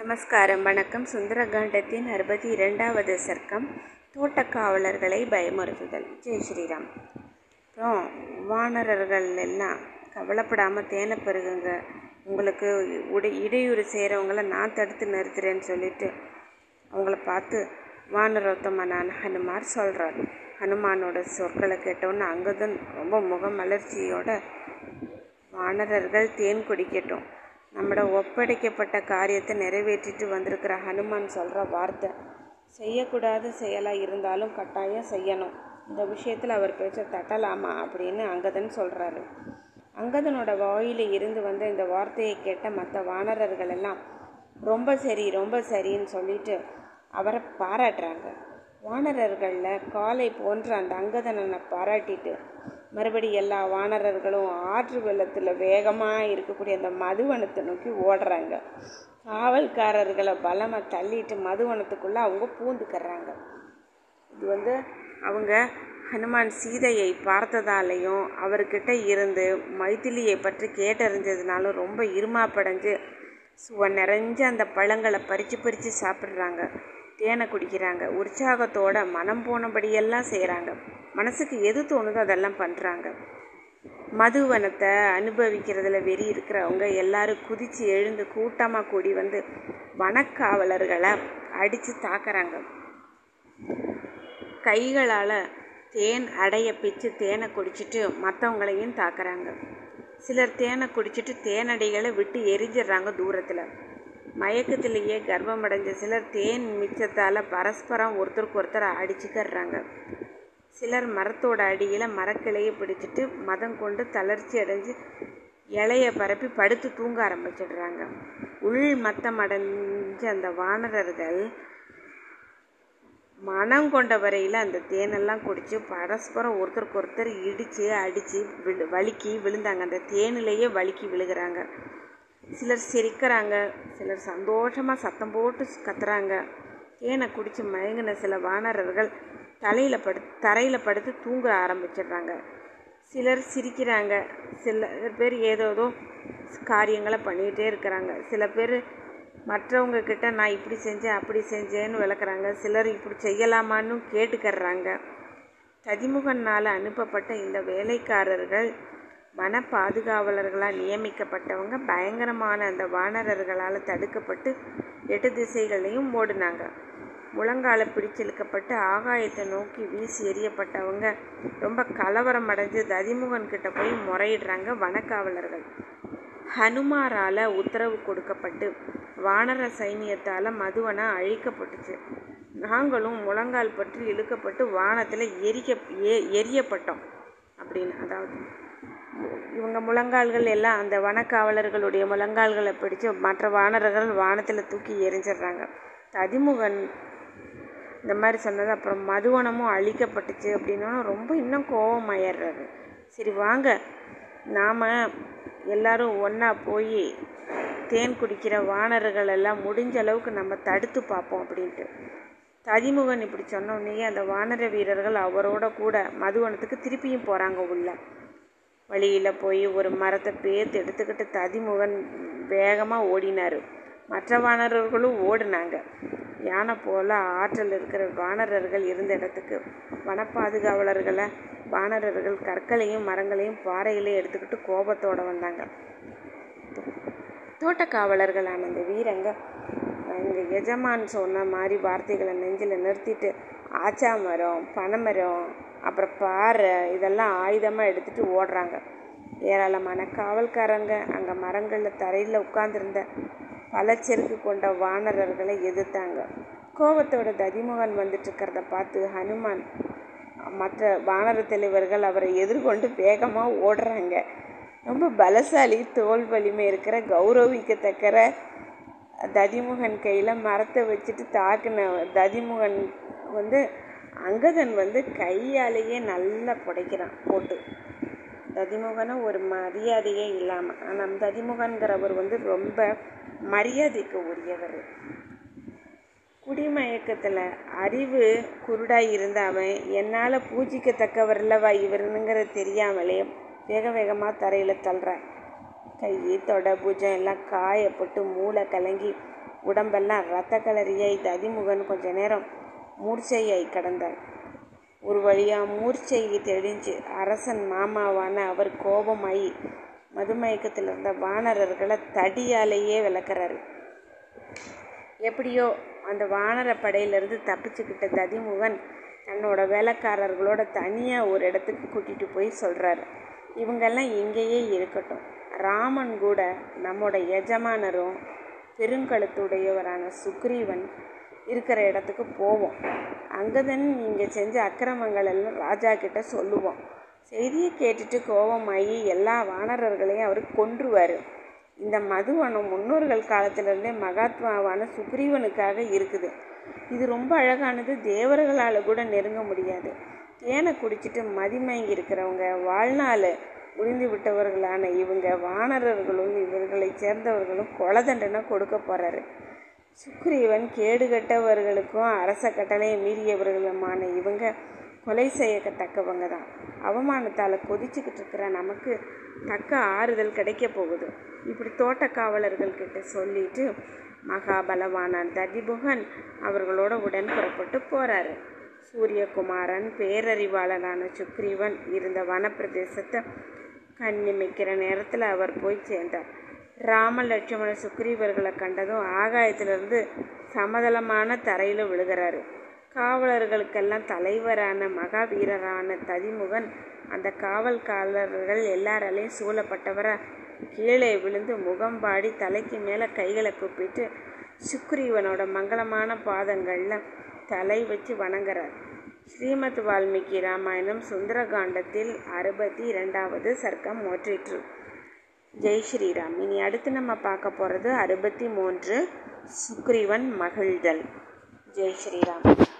நமஸ்காரம். வணக்கம். சுந்தரகாண்டத்தின் அறுபத்தி இரண்டாவது சர்க்கம் தோட்டக்காவலர்களை பயமுறுத்துதல். ஜெய் ஸ்ரீராம். அப்புறம் வானரர்கள் எல்லாம் கவலைப்படாமல் தேனை பெருகுங்க. உங்களுக்கு உடை இடையூறு செய்கிறவங்கள நான் தடுத்து நிறுத்துறேன்னு சொல்லிட்டு அவங்கள பார்த்து வானரோத்தமனான ஹனுமார் சொல்கிறார் ஹனுமானோட சொற்களை கேட்டோன்னு அங்கதன் ரொம்ப முகமலர்ச்சியோட வானரர்கள் தேன் குடிக்கட்டும். நம்மட ஒப்படைக்கப்பட்ட காரியத்தை நிறைவேற்றிட்டு வந்திருக்கிற ஹனுமான் சொல்கிற வார்த்தை செய்யக்கூடாத செயலாக இருந்தாலும் கட்டாயம் செய்யணும். இந்த விஷயத்தில் அவர் பேச்ச தட்டலாமா? அப்படின்னு அங்கதன் சொல்கிறாரு அங்கதனோட வாயில இருந்து வந்த இந்த வார்த்தையை கேட்ட மற்ற வானரர்கள் எல்லாம் ரொம்ப சரி ரொம்ப சரின்னு சொல்லிட்டு அவரை பாராட்டுறாங்க. வானரர்களில் காலை போன்ற அந்த அங்கதனனை பாராட்டிட்டு மறுபடி எல்லா வானரர்களும் ஆற்று வெள்ளத்தில் வேகமாக இருக்கக்கூடிய அந்த மதுவனத்தை நோக்கி ஓடுறாங்க. காவல்காரர்களை பலமாக தள்ளிட்டு மதுவனத்துக்குள்ளே அவங்க பூந்துக்கிறாங்க இது வந்து அவங்க ஹனுமான் சீதையை பார்த்ததாலையும் அவர்கிட்ட இருந்து மைத்திலியை பற்றி கேட்டறிஞ்சதுனாலும் ரொம்ப இருமாப்படைஞ்சு சுவ நிறைஞ்ச அந்த பழங்களை பறித்து பறித்து சாப்பிட்றாங்க. தேனை குடிக்கிறாங்க. உற்சாகத்தோட மனம் போனபடியெல்லாம் செய்கிறாங்க மனசுக்கு எது தோணுதோ அதெல்லாம் பண்ணுறாங்க மதுவனத்தை அனுபவிக்கிறதுல வெறி இருக்கிறவங்க எல்லாரும் குதித்து எழுந்து கூட்டமாக கூடி வந்து வனக்காவலர்களை அடித்து தாக்குறாங்க. கைகளால் தேன் அடைய பிச்சு தேனை குடிச்சிட்டு மற்றவங்களையும் தாக்குறாங்க. சிலர் தேனை குடிச்சிட்டு தேனடைகளை விட்டு எரிஞ்சிடுறாங்க தூரத்தில். மயக்கத்திலேயே கர்ப்பமடைஞ்ச சிலர் தேன் மிச்சத்தால் பரஸ்பரம் ஒருத்தருக்கு ஒருத்தர் அடிச்சுக்கிடுறாங்க சிலர் மரத்தோட அடியில் மரக்கிளையை பிடிச்சிட்டு மதம் கொண்டு தளர்ச்சி அடைஞ்சு இலைய பரப்பி படுத்து தூங்க ஆரம்பிச்சிடுறாங்க. உள் மத்தம் அடைஞ்ச அந்த வானரர்கள் மனம் கொண்ட வரையில் அந்த தேனெல்லாம் குடித்து பரஸ்பரம் ஒருத்தருக்கு ஒருத்தர் இடித்து அடித்து விழு வலுக்கி விழுந்தாங்க. அந்த தேனிலேயே வலுக்கி விழுகிறாங்க. சிலர் சிரிக்கிறாங்க. சிலர் சந்தோஷமாக சத்தம் போட்டு கத்துறாங்க. தேனை குடித்து மயங்கின சில வானரர்கள் தலையில் படு தரையில் படுத்து தூங்க ஆரம்பிச்சிடுறாங்க. சிலர் சிரிக்கிறாங்க. சில பேர் ஏதோதோ காரியங்களை பண்ணிகிட்டே இருக்கிறாங்க. சில பேர் மற்றவங்க கிட்ட நான் இப்படி செஞ்சேன் அப்படி செஞ்சேன்னு விளக்குறாங்க. சிலர் இப்படி செய்யலாமான்னு கேட்டுக்கறாங்க ததிமுகனால் அனுப்பப்பட்ட இந்த வேலைக்காரர்கள் வன பாதுகாவலர்களாக நியமிக்கப்பட்டவங்க பயங்கரமான அந்த வானரர்களால் தடுக்கப்பட்டு எட்டு திசைகளையும் ஓடினாங்க முழங்கால பிடிச்சிழுக்கப்பட்டு ஆகாயத்தை நோக்கி வீசி எறியப்பட்டவங்க ரொம்ப கலவரம் அடைஞ்சு ததிமுகன் கிட்ட போய் முறையிடுறாங்க வனக்காவலர்கள். ஹனுமாரால் உத்தரவு கொடுக்கப்பட்டு வானர சைனியத்தால் மதுவனா அழிக்கப்பட்டுச்சு. நாங்களும் முழங்கால் பற்றி இழுக்கப்பட்டு வானத்தில் எரிக்க ஏ எரியப்பட்டோம் அப்படின்னு. அதாவது இவங்க முழங்கால்கள் எல்லாம் அந்த வனக்காவலர்களுடைய முழங்கால்களை பிடிச்சு மற்ற வானரர்கள் வானத்தில் தூக்கி எரிஞ்சிடுறாங்க. ததிமுகன் இந்த மாதிரி சொன்னது. அப்புறம் மதுவனமும் அழிக்கப்பட்டுச்சு அப்படின்னா ரொம்ப இன்னும் கோபமாயிடுறாரு சரி வாங்க. நாம் எல்லாரும் ஒன்றா போய் தேன் குடிக்கிற வானர்கள் எல்லாம் முடிஞ்ச அளவுக்கு நம்ம தடுத்து பார்ப்போம் அப்படின்ட்டு. ததிமுகன் இப்படி சொன்னோடனே அந்த வானர வீரர்கள் அவரோட கூட மதுவனத்துக்கு திருப்பியும் போகிறாங்க உள்ள. வழியில் போய் ஒரு மரத்தை பேர்த்து எடுத்துக்கிட்டு ததிமுகன் வேகமாக ஓடினார். மற்ற வானரர்களும் ஓடினாங்க. யானை போல் ஆற்றல் இருக்கிற வானரர்கள் இருந்த இடத்துக்கு வனப்பாதுகாவலர்களை வானரர்கள் கற்களையும் மரங்களையும் பாறைகளையும் எடுத்துக்கிட்டு கோபத்தோடு வந்தாங்க. தோட்டக்காவலர்களான அந்த வீரங்க எங்கள் எஜமான் சொன்ன மாதிரி வார்த்தைகளை நெஞ்சில் நிறுத்திட்டு ஆச்சா மரம் பனைமரம் அப்புறம் பாறை இதெல்லாம் ஆயுதமாக எடுத்துகிட்டு ஓடுறாங்க. ஏராளமான காவல்காரங்க அங்கே மரங்களில் தரையில் உட்காந்துருந்த பலச்செருக்கு கொண்ட வானரர்களை எதிர்த்தாங்க. கோபத்தோட ததிமுகன் வந்துட்டுருக்கிறத பார்த்து ஹனுமான் மற்ற வானர தலைவர்கள் அவரை எதிர்கொண்டு வேகமாக ஓடுறாங்க. ரொம்ப பலசாலி தோல் வலிமை இருக்கிற கௌரவிக்கத்தக்கிற ததிமுகன் கையில் மரத்தை வச்சுட்டு தாக்குன ததிமுகன் வந்து அங்கதன் வந்து கையாலேயே நல்லா புடைக்கிறான் போட்டு. ததிமுகனும் ஒரு மரியாதையே இல்லாமல் ஆனால் ததிமுகன்கிறவர் வந்து ரொம்ப மரியாதைக்கு உரியவர். குடிமயக்கத்தில் அறிவு குருடாக இருந்தாமல் என்னால் பூஜிக்கத்தக்கவர் இல்லவா இவருங்கிறது தெரியாமலே வேக வேகமாக தரையில் தள்ளுறார். கை தொட பூஜம் எல்லாம் காயப்பட்டு மூளை கலங்கி உடம்பெல்லாம் ரத்த கலரியாய் ததிமுகன் கொஞ்ச நேரம் மூர்ச்சையாய் கடந்தார். ஒரு வழியாக மூர்ச்சை தெளிஞ்சு அரசன் மாமாவான அவர் கோபமாயி மதுமயக்கத்தில் இருந்த வானரர்களை தடியாலேயே விளக்குறாரு. எப்படியோ அந்த வானர படையிலிருந்து தப்பிச்சுக்கிட்ட ததிமுகன் தன்னோட வேலைக்காரர்களோட தனியாக ஒரு இடத்துக்கு கூட்டிகிட்டு போய் சொல்கிறாரு இவங்கெல்லாம் இங்கேயே இருக்கட்டும். ராமன் கூட நம்மோட எஜமானரும் பெருங்கழுத்துடையவரான சுக்ரீவன் இருக்கிற இடத்துக்கு போவோம். அங்கே தான் நீங்கள் செஞ்ச அக்கிரமங்கள் எல்லாம் ராஜா கிட்ட சொல்லுவோம். செய்தியை கேட்டுட்டு கோபமாகி எல்லா வானரர்களையும் அவர் கொன்றுவார். இந்த மதுவனம் முன்னோர்கள் காலத்திலிருந்தே மகாத்மாவான சுக்ரீவனுக்காக இருக்குது. இது ரொம்ப அழகானது தேவர்களால் கூட நெருங்க முடியாது. தேனை குடிச்சிட்டு மதிமயங்கி இருக்கிறவங்க வாழ்நாள் முடிந்து விட்டவர்களான இவங்க வானரர்களும் இவர்களை சேர்ந்தவர்களும் கொலை தண்டனை கொடுக்க போகிறாரு சுக்ரீவன் கேடுகட்டவர்களுக்கும் அரச கட்டளையை மீறியவர்களுமான இவங்க கொலை செய்யத்தக்கவங்க தான். அவமானத்தால் கொதிச்சுக்கிட்டு இருக்கிற நமக்கு தக்க ஆறுதல் கிடைக்க போகுது. இப்படி தோட்ட காவலர்கள்கிட்ட சொல்லிட்டு மகாபலவான ததிபுகன் அவர்களோட உடன் புறப்பட்டு போகிறாரு சூரியகுமாரன் பேரறிவாளனான சுக்ரீவன் இருந்த வனப்பிரதேசத்தை கண்ணிமைக்கிற நேரத்தில் அவர் போய் சேர்ந்தார். ராம லட்சுமண சுக்ரீவர்களை கண்டதும் ஆகாயத்திலிருந்து சமதளமான தரையில் விழுகிறாரு. காவலர்களுக்கெல்லாம் தலைவரான மகாவீரரான ததிமுகன் அந்த காவல்காரர்கள் எல்லாராலையும் சூழப்பட்டவரை? கீழே விழுந்து முகம்பாடி தலைக்கு மேலே கைகளை கூப்பிட்டு சுக்ரீவனோட மங்களமான பாதங்களில் தலை வச்சு வணங்குறார். ஸ்ரீமத் வால்மீகி ராமாயணம் சுந்தரகாண்டத்தில் அறுபத்தி இரண்டாவது சர்க்கம் மோற்றிற்று ஜெய் ஸ்ரீராம். இனி அடுத்து நம்ம பார்க்க போகிறது அறுபத்தி மூன்று சுக்ரீவன் மகிழ்தல். ஜெய் ஸ்ரீராம்.